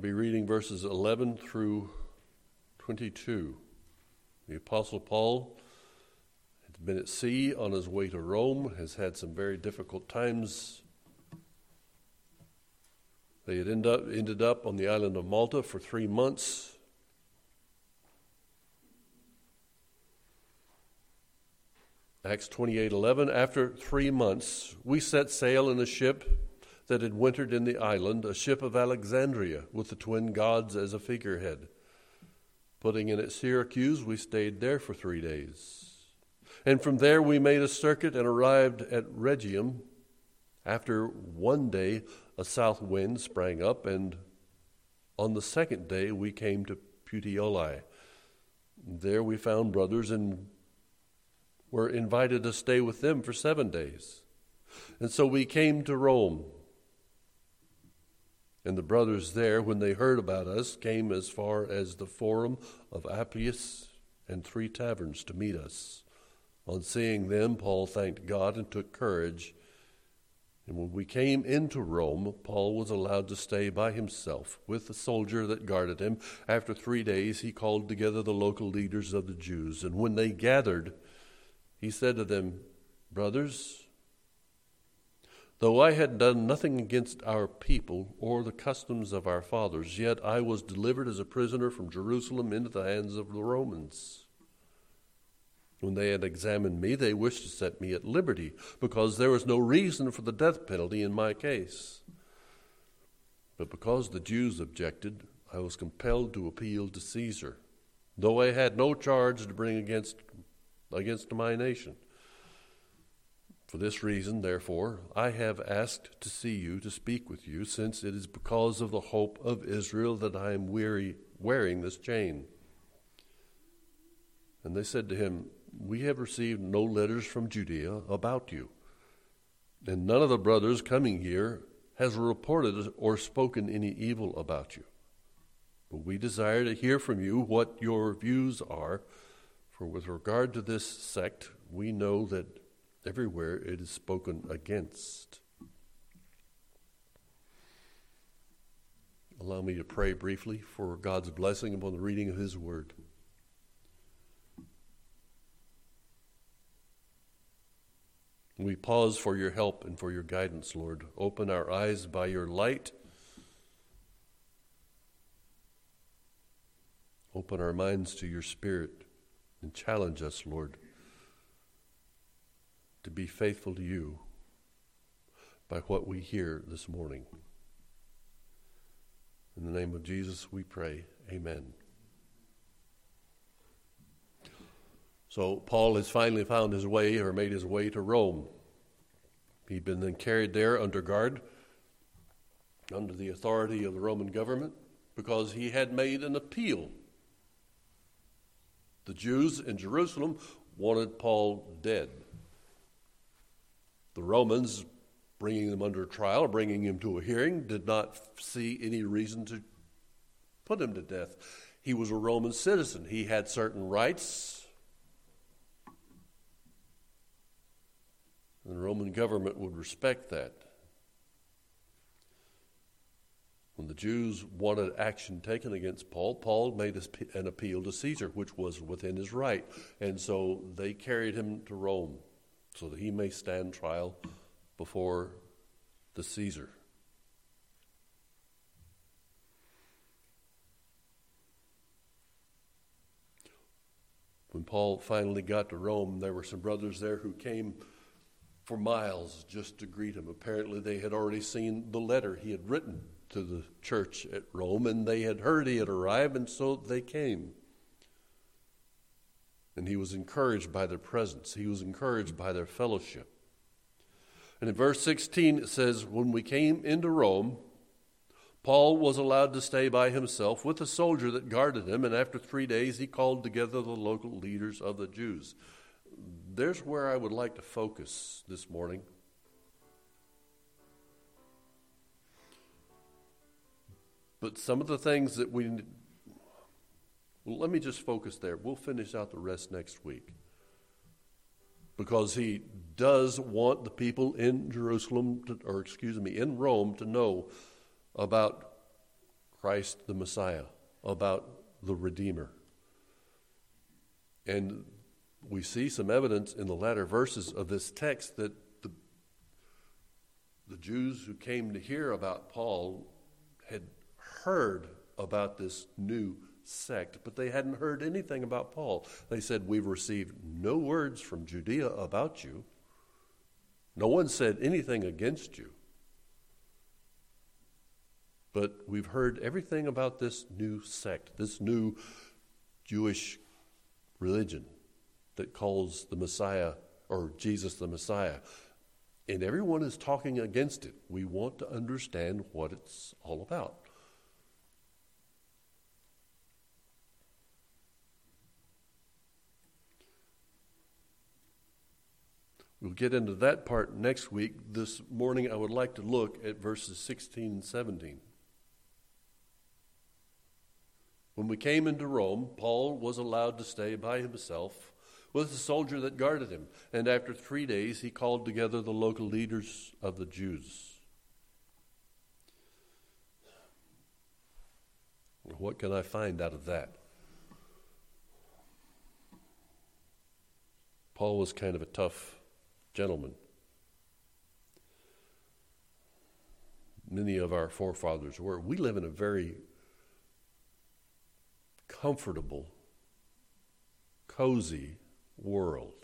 be reading verses 11 through 22. The Apostle Paul has been at sea on his way to Rome, has had some very difficult times. They had end up, ended up on the island of Malta for three months. Acts 28:11 After 3 months we set sail in a ship that had wintered in the island, a ship of Alexandria, with the twin gods as a figurehead. Putting in at Syracuse, we stayed there for three days. And from there we made a circuit and arrived at Rhegium. After one day, a south wind sprang up, and on the second day we came to Puteoli. There we found brothers and were invited to stay with them for seven days. And so we came to Rome. And the brothers there, when they heard about us, came as far as the Forum of Appius and three taverns to meet us. On seeing them, Paul thanked God and took courage. And when we came into Rome, Paul was allowed to stay by himself with the soldier that guarded him. After three days, he called together the local leaders of the Jews. And when they gathered, he said to them, Brothers, Though I had done nothing against our people or the customs of our fathers, yet I was delivered as a prisoner from Jerusalem into the hands of the Romans. When they had examined me, they wished to set me at liberty, because there was no reason for the death penalty in my case. But because the Jews objected, I was compelled to appeal to Caesar, though I had no charge to bring against, against my nation. For this reason, therefore, I have asked to see you, to speak with you, since it is because of the hope of Israel that I am weary, wearing this chain. And they said to him, We have received no letters from Judea about you, and none of the brothers coming here has reported or spoken any evil about you. But we desire to hear from you what your views are, for with regard to this sect, we know that Everywhere it is spoken against. Allow me to pray briefly for God's blessing upon the reading of His Word. We pause for your help and for your guidance, Lord. Open our eyes by your light. Open our minds to your Spirit and challenge us, Lord to be faithful to you by what we hear this morning. In the name of Jesus, we pray. Amen. So, Paul has finally found his way or made his way to Rome. He'd been then carried there under guard, under the authority of the Roman government, because he had made an appeal. The Jews in Jerusalem wanted Paul dead. The Romans, bringing him under trial, bringing him to a hearing, did not see any reason to put him to death. He was a Roman citizen, he had certain rights. And the Roman government would respect that. When the Jews wanted action taken against Paul, Paul made an appeal to Caesar, which was within his right. And so they carried him to Rome so that he may stand trial before the Caesar. When Paul finally got to Rome, there were some brothers there who came for miles just to greet him. Apparently, they had already seen the letter he had written to the church at Rome, and they had heard he had arrived, and so they came. And he was encouraged by their presence, he was encouraged by their fellowship. And in verse 16, it says, When we came into Rome, Paul was allowed to stay by himself with a soldier that guarded him, and after three days he called together the local leaders of the Jews. There's where I would like to focus this morning. But some of the things that we well, let me just focus there. We'll finish out the rest next week. Because he does want the people in Jerusalem, to, or excuse me, in Rome to know about Christ the Messiah, about the Redeemer. And we see some evidence in the latter verses of this text that the, the Jews who came to hear about Paul had heard about this new sect, but they hadn't heard anything about Paul. They said, We've received no words from Judea about you. No one said anything against you. But we've heard everything about this new sect, this new Jewish religion that calls the Messiah or Jesus the Messiah. And everyone is talking against it. We want to understand what it's all about. We'll get into that part next week. This morning, I would like to look at verses 16 and 17. When we came into Rome, Paul was allowed to stay by himself with the soldier that guarded him, and after three days he called together the local leaders of the Jews. What can I find out of that? Paul was kind of a tough gentleman. Many of our forefathers were. We live in a very comfortable, cozy world.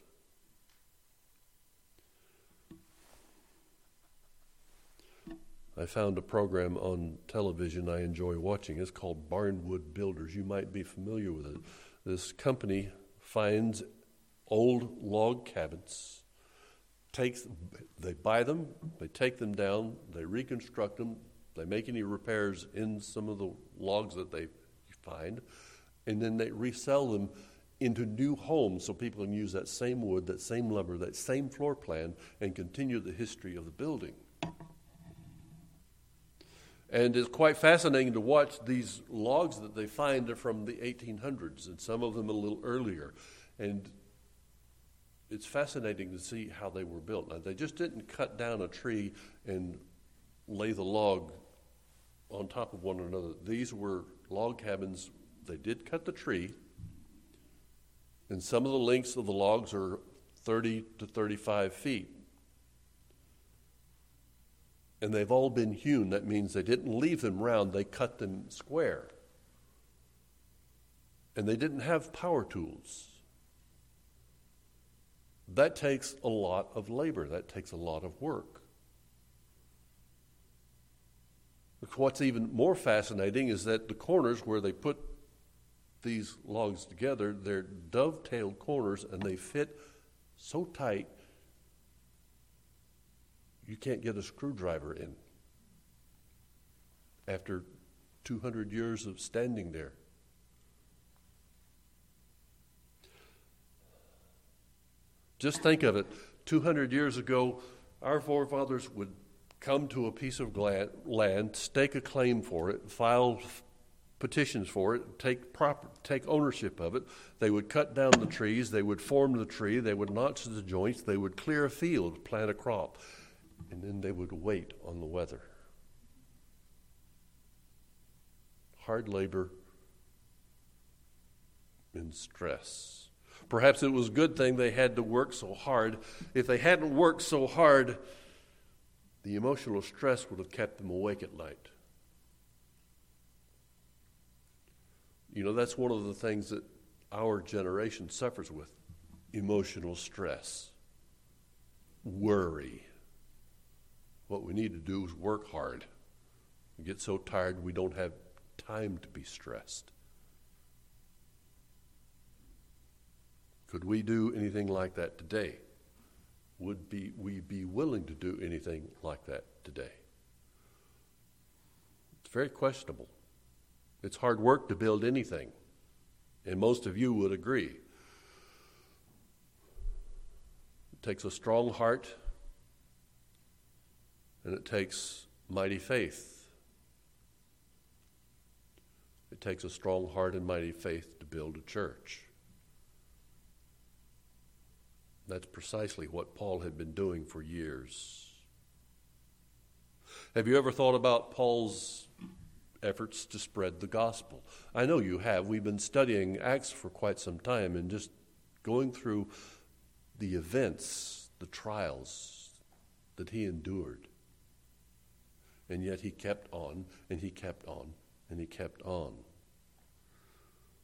I found a program on television I enjoy watching. It's called Barnwood Builders. You might be familiar with it. This company finds old log cabins, takes, they buy them, they take them down, they reconstruct them, they make any repairs in some of the logs that they find, and then they resell them into new homes so people can use that same wood, that same lumber, that same floor plan, and continue the history of the building. And it's quite fascinating to watch these logs that they find are from the 1800s, and some of them a little earlier. And it's fascinating to see how they were built. Now, they just didn't cut down a tree and lay the log on top of one another. These were log cabins they did cut the tree, and some of the lengths of the logs are 30 to 35 feet. And they've all been hewn. That means they didn't leave them round, they cut them square. And they didn't have power tools. That takes a lot of labor, that takes a lot of work. What's even more fascinating is that the corners where they put these logs together, they're dovetailed corners and they fit so tight you can't get a screwdriver in after 200 years of standing there. Just think of it 200 years ago, our forefathers would come to a piece of land, stake a claim for it, file petitions for it, take proper, take ownership of it. They would cut down the trees, they would form the tree, they would notch the joints, they would clear a field, plant a crop, and then they would wait on the weather. Hard labor and stress. Perhaps it was a good thing they had to work so hard. If they hadn't worked so hard, the emotional stress would have kept them awake at night. You know, that's one of the things that our generation suffers with emotional stress, worry. What we need to do is work hard. We get so tired we don't have time to be stressed. Could we do anything like that today? Would be, we be willing to do anything like that today? It's very questionable. It's hard work to build anything, and most of you would agree. It takes a strong heart, and it takes mighty faith. It takes a strong heart and mighty faith to build a church. That's precisely what Paul had been doing for years. Have you ever thought about Paul's efforts to spread the gospel. I know you have. We've been studying Acts for quite some time and just going through the events, the trials that he endured. And yet he kept on, and he kept on, and he kept on.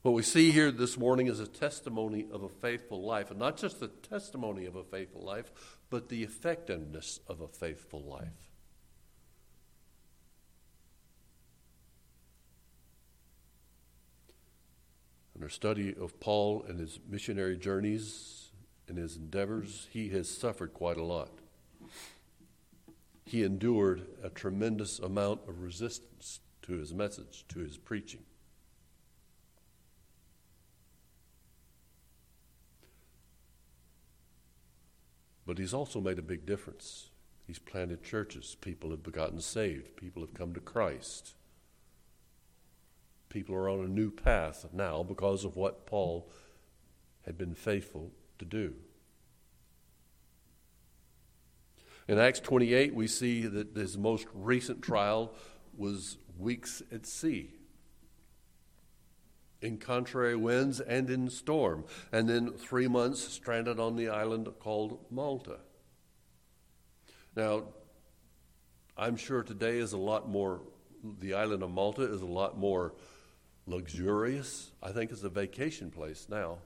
What we see here this morning is a testimony of a faithful life, and not just the testimony of a faithful life, but the effectiveness of a faithful life. In our study of Paul and his missionary journeys and his endeavors, he has suffered quite a lot. He endured a tremendous amount of resistance to his message, to his preaching. But he's also made a big difference. He's planted churches. People have gotten saved. People have come to Christ. People are on a new path now because of what Paul had been faithful to do. In Acts 28, we see that his most recent trial was weeks at sea in contrary winds and in storm, and then three months stranded on the island called Malta. Now, I'm sure today is a lot more, the island of Malta is a lot more luxurious. I think it's a vacation place now.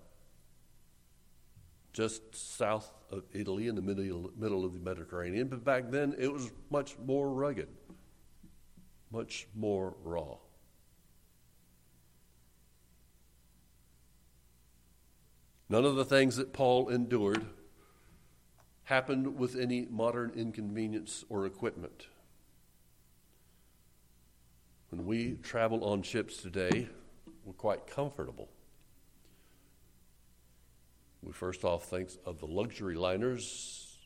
Just south of Italy in the middle, middle of the Mediterranean, but back then it was much more rugged, much more raw. None of the things that Paul endured happened with any modern inconvenience or equipment. When we travel on ships today, we're quite comfortable. We first off think of the luxury liners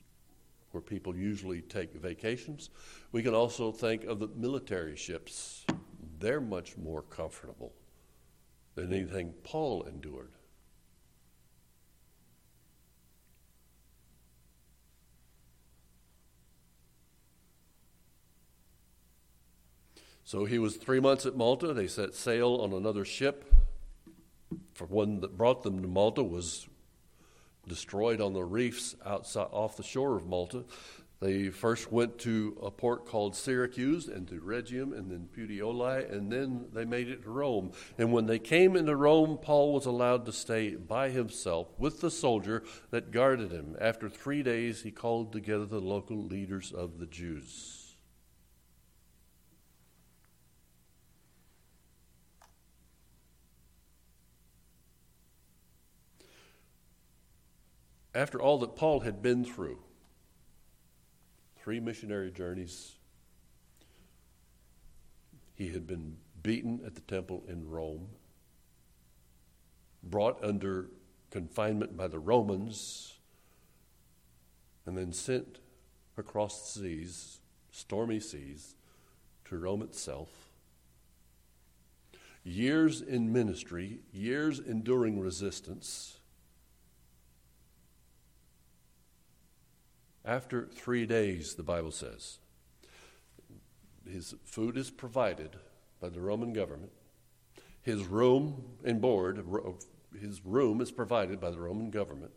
where people usually take vacations. We can also think of the military ships. They're much more comfortable than anything Paul endured. So he was three months at Malta. They set sail on another ship. For one that brought them to Malta was destroyed on the reefs outside off the shore of Malta. They first went to a port called Syracuse and to Rhegium and then Puteoli, and then they made it to Rome. And when they came into Rome, Paul was allowed to stay by himself with the soldier that guarded him. After three days, he called together the local leaders of the Jews. After all that Paul had been through three missionary journeys, he had been beaten at the temple in Rome, brought under confinement by the Romans, and then sent across the seas, stormy seas, to Rome itself. Years in ministry, years enduring resistance After three days, the Bible says, his food is provided by the Roman government. His room and board, his room is provided by the Roman government.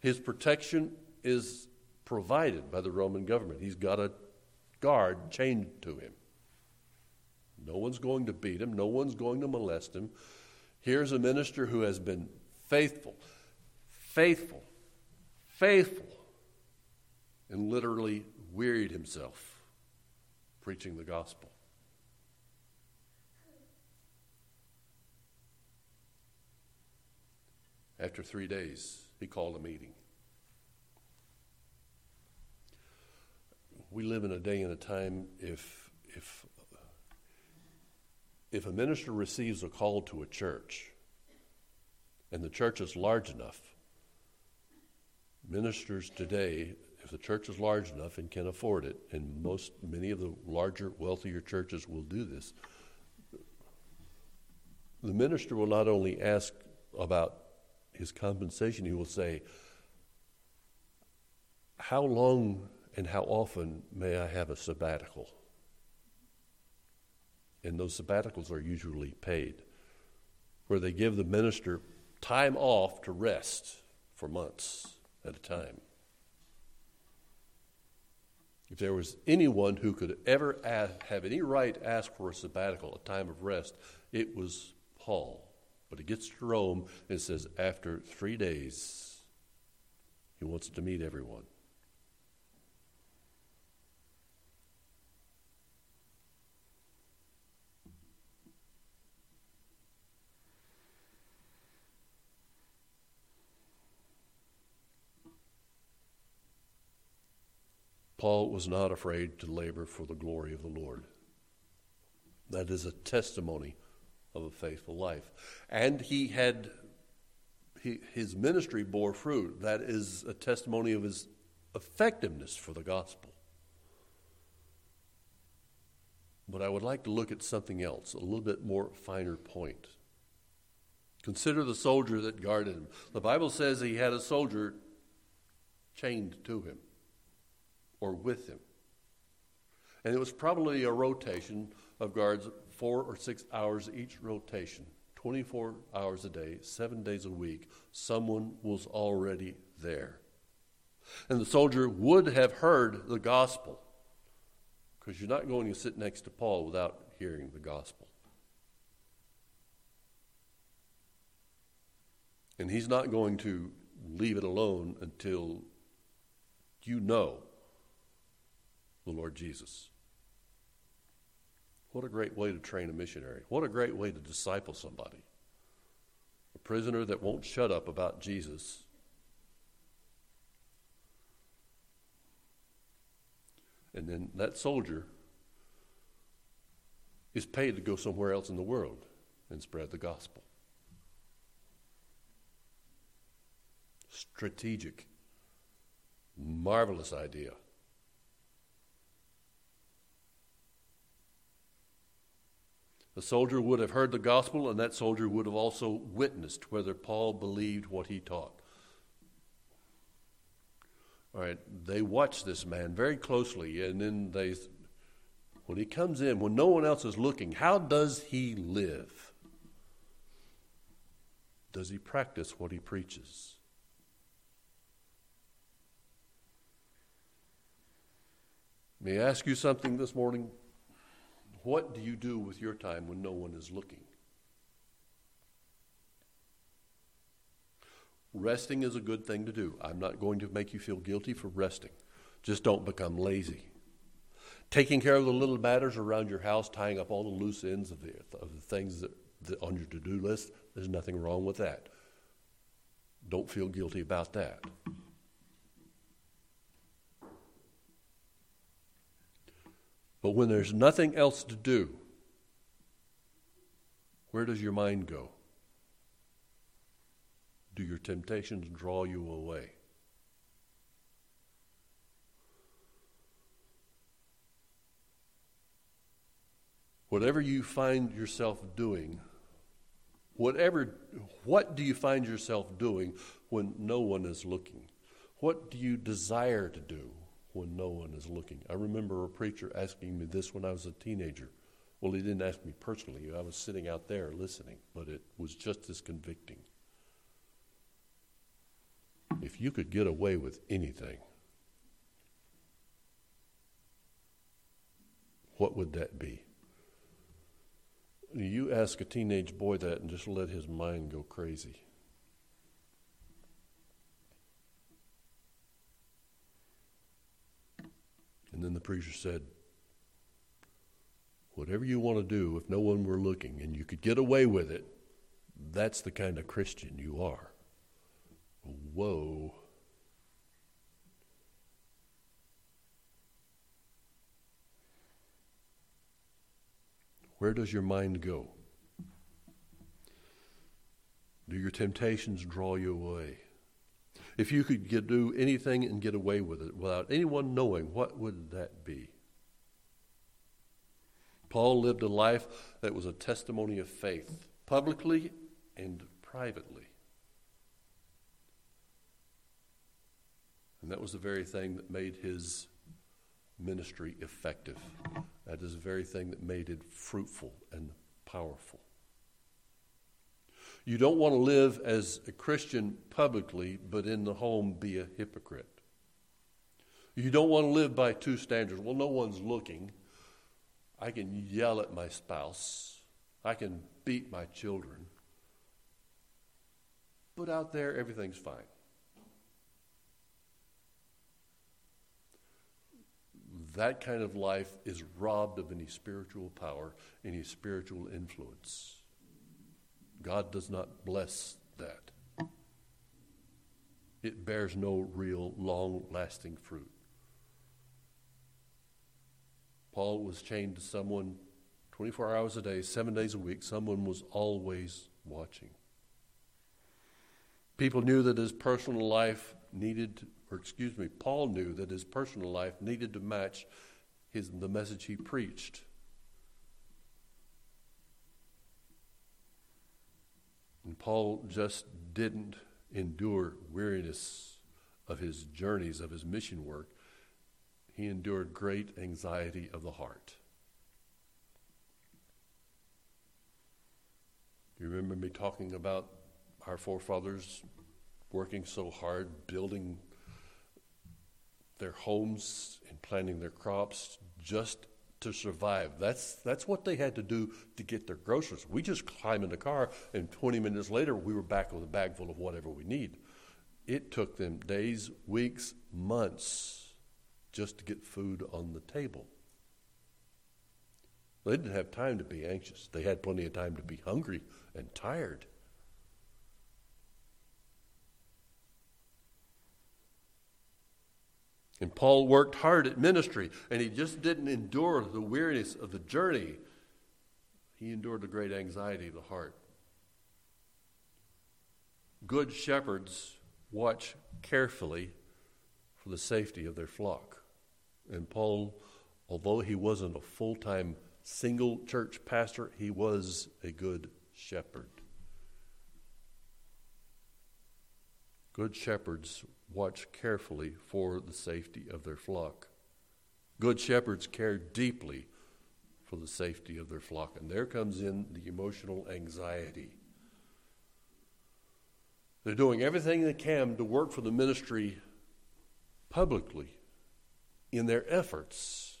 His protection is provided by the Roman government. He's got a guard chained to him. No one's going to beat him, no one's going to molest him. Here's a minister who has been faithful, faithful, faithful and literally wearied himself preaching the gospel. After three days, he called a meeting. We live in a day and a time if, if, if a minister receives a call to a church and the church is large enough, ministers today if the church is large enough and can afford it, and most many of the larger, wealthier churches will do this, the minister will not only ask about his compensation, he will say, How long and how often may I have a sabbatical? and those sabbaticals are usually paid, where they give the minister time off to rest for months at a time. If there was anyone who could ever have any right to ask for a sabbatical, a time of rest, it was Paul. But he gets to Rome and says, after three days, he wants to meet everyone. Paul was not afraid to labor for the glory of the Lord. That is a testimony of a faithful life. And he had, he, his ministry bore fruit. That is a testimony of his effectiveness for the gospel. But I would like to look at something else, a little bit more finer point. Consider the soldier that guarded him. The Bible says he had a soldier chained to him or with him. And it was probably a rotation of guards, four or six hours each rotation, 24 hours a day, seven days a week. Someone was already there. And the soldier would have heard the gospel, because you're not going to sit next to Paul without hearing the gospel. And he's not going to leave it alone until you know the Lord Jesus. What a great way to train a missionary. What a great way to disciple somebody. A prisoner that won't shut up about Jesus. And then that soldier is paid to go somewhere else in the world and spread the gospel. Strategic, marvelous idea. The soldier would have heard the gospel, and that soldier would have also witnessed whether Paul believed what he taught. All right, they watch this man very closely, and then they, when he comes in, when no one else is looking, how does he live? Does he practice what he preaches? May I ask you something this morning? What do you do with your time when no one is looking? Resting is a good thing to do. I'm not going to make you feel guilty for resting. Just don't become lazy. Taking care of the little matters around your house, tying up all the loose ends of the, of the things that, that on your to do list, there's nothing wrong with that. Don't feel guilty about that. But when there's nothing else to do, where does your mind go? Do your temptations draw you away? Whatever you find yourself doing, whatever what do you find yourself doing when no one is looking? What do you desire to do? When no one is looking. I remember a preacher asking me this when I was a teenager. Well, he didn't ask me personally. I was sitting out there listening, but it was just as convicting. If you could get away with anything, what would that be? You ask a teenage boy that and just let his mind go crazy. And then the preacher said, Whatever you want to do, if no one were looking and you could get away with it, that's the kind of Christian you are. Whoa. Where does your mind go? Do your temptations draw you away? If you could get, do anything and get away with it without anyone knowing, what would that be? Paul lived a life that was a testimony of faith, publicly and privately. And that was the very thing that made his ministry effective. That is the very thing that made it fruitful and powerful. You don't want to live as a Christian publicly, but in the home be a hypocrite. You don't want to live by two standards. Well, no one's looking. I can yell at my spouse, I can beat my children. But out there, everything's fine. That kind of life is robbed of any spiritual power, any spiritual influence. God does not bless that. It bears no real long lasting fruit. Paul was chained to someone 24 hours a day, seven days a week. Someone was always watching. People knew that his personal life needed, or excuse me, Paul knew that his personal life needed to match his, the message he preached. And Paul just didn't endure weariness of his journeys, of his mission work. He endured great anxiety of the heart. You remember me talking about our forefathers working so hard, building their homes and planting their crops just to survive. That's, that's what they had to do to get their groceries. We just climb in the car, and 20 minutes later, we were back with a bag full of whatever we need. It took them days, weeks, months just to get food on the table. They didn't have time to be anxious. They had plenty of time to be hungry and tired. And Paul worked hard at ministry, and he just didn't endure the weariness of the journey. He endured the great anxiety of the heart. Good shepherds watch carefully for the safety of their flock. And Paul, although he wasn't a full time single church pastor, he was a good shepherd. Good shepherds watch carefully for the safety of their flock. Good shepherds care deeply for the safety of their flock. And there comes in the emotional anxiety. They're doing everything they can to work for the ministry publicly in their efforts,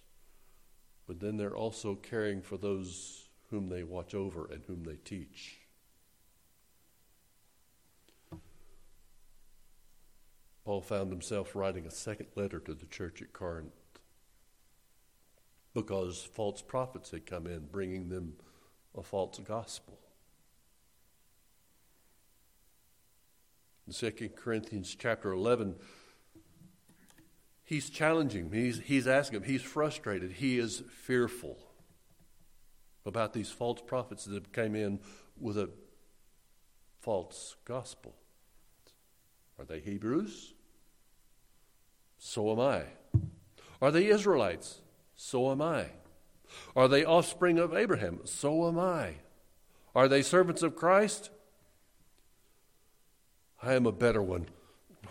but then they're also caring for those whom they watch over and whom they teach. Paul found himself writing a second letter to the church at Corinth because false prophets had come in bringing them a false gospel. In 2 Corinthians chapter 11, he's challenging He's, he's asking him. He's frustrated. He is fearful about these false prophets that came in with a false gospel. Are they Hebrews? So am I. Are they Israelites? So am I. Are they offspring of Abraham? So am I. Are they servants of Christ? I am a better one.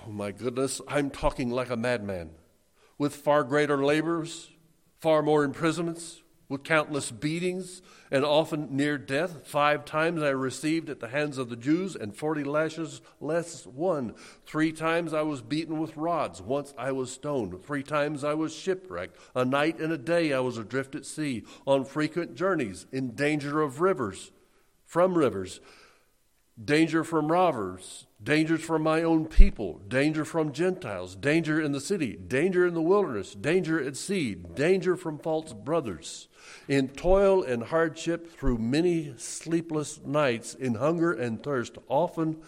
Oh my goodness, I'm talking like a madman. With far greater labors, far more imprisonments, with countless beatings and often near death. Five times I received at the hands of the Jews, and forty lashes less one. Three times I was beaten with rods. Once I was stoned. Three times I was shipwrecked. A night and a day I was adrift at sea, on frequent journeys, in danger of rivers, from rivers danger from robbers, dangers from my own people, danger from Gentiles, danger in the city, danger in the wilderness, danger at sea, danger from false brothers, in toil and hardship through many sleepless nights, in hunger and thirst, often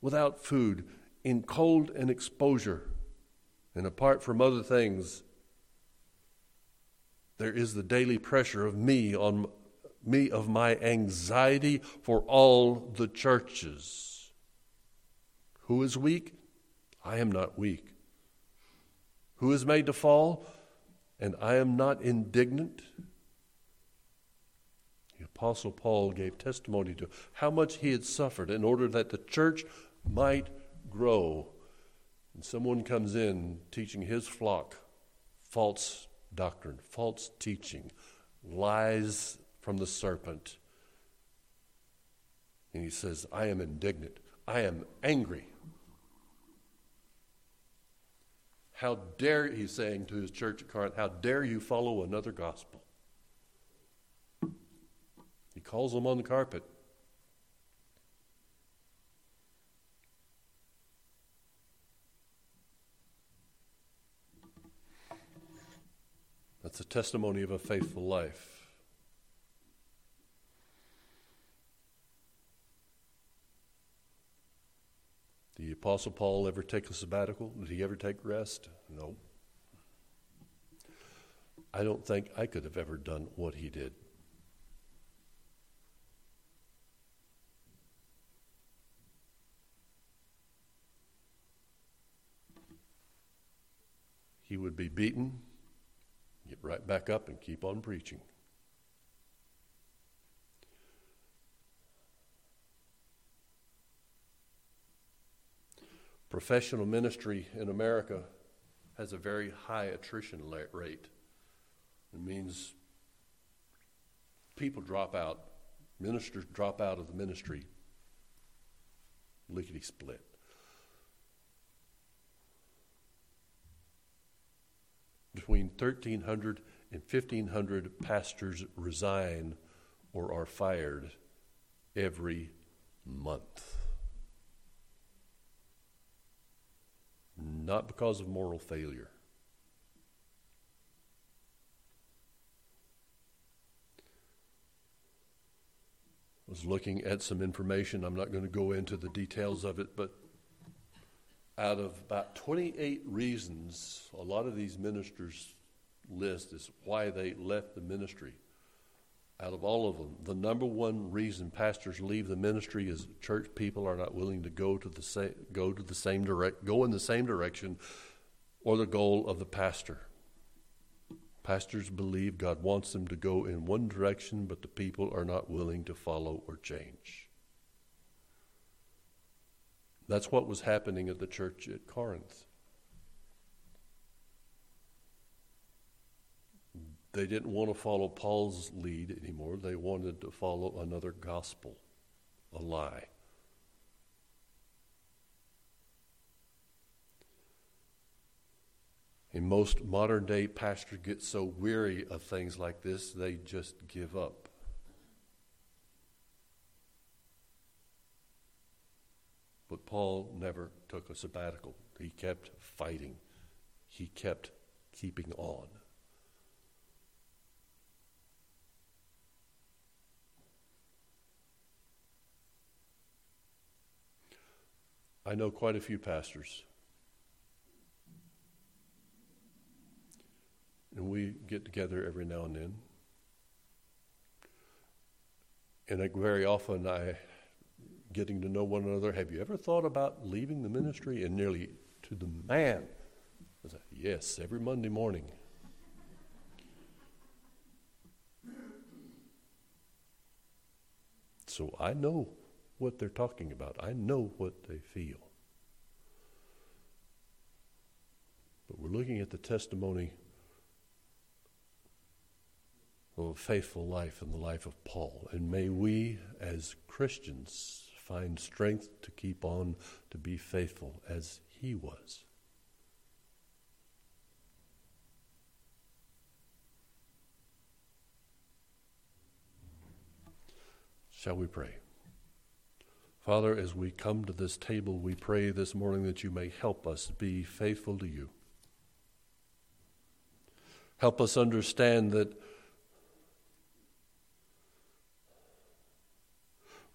without food, in cold and exposure. And apart from other things, there is the daily pressure of me on me of my anxiety for all the churches. Who is weak? I am not weak. Who is made to fall? And I am not indignant. The Apostle Paul gave testimony to how much he had suffered in order that the church might grow. And someone comes in teaching his flock false doctrine, false teaching, lies from the serpent. And he says, I am indignant. I am angry. How dare, he's saying to his church at Corinth, how dare you follow another gospel? He calls them on the carpet. That's a testimony of a faithful life. Did the Apostle Paul ever take a sabbatical? Did he ever take rest? No. I don't think I could have ever done what he did. He would be beaten, get right back up, and keep on preaching. Professional ministry in America has a very high attrition rate. It means people drop out, ministers drop out of the ministry, lickety split. between 1,300 and 1,500 pastors resign or are fired every month. Not because of moral failure. I was looking at some information. I'm not going to go into the details of it, but out of about 28 reasons, a lot of these ministers list is why they left the ministry. Out of all of them, the number one reason pastors leave the ministry is church people are not willing to go to the same, go to the same direct, go in the same direction, or the goal of the pastor. Pastors believe God wants them to go in one direction, but the people are not willing to follow or change. That's what was happening at the church at Corinth. They didn't want to follow Paul's lead anymore. They wanted to follow another gospel, a lie. And most modern day pastors get so weary of things like this, they just give up. But Paul never took a sabbatical. He kept fighting, he kept keeping on. I know quite a few pastors. And we get together every now and then. And very often I getting to know one another. Have you ever thought about leaving the ministry? And nearly to the man, I yes, every Monday morning. So I know what they're talking about. I know what they feel. But we're looking at the testimony of a faithful life in the life of Paul. And may we, as Christians, find strength to keep on to be faithful as he was. Shall we pray? Father, as we come to this table, we pray this morning that you may help us be faithful to you. Help us understand that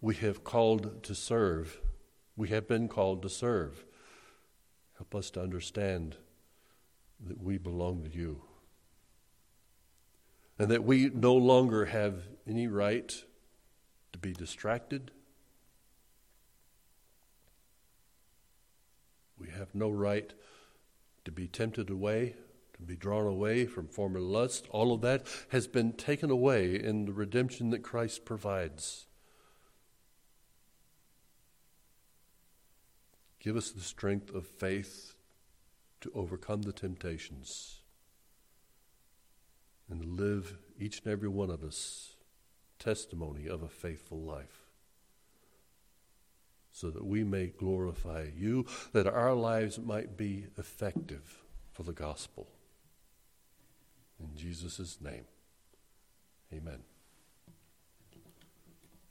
we have called to serve. We have been called to serve. Help us to understand that we belong to you. And that we no longer have any right to be distracted. We have no right to be tempted away, to be drawn away from former lust. All of that has been taken away in the redemption that Christ provides. Give us the strength of faith to overcome the temptations. and live each and every one of us testimony of a faithful life so that we may glorify you, that our lives might be effective for the gospel. In Jesus' name, amen.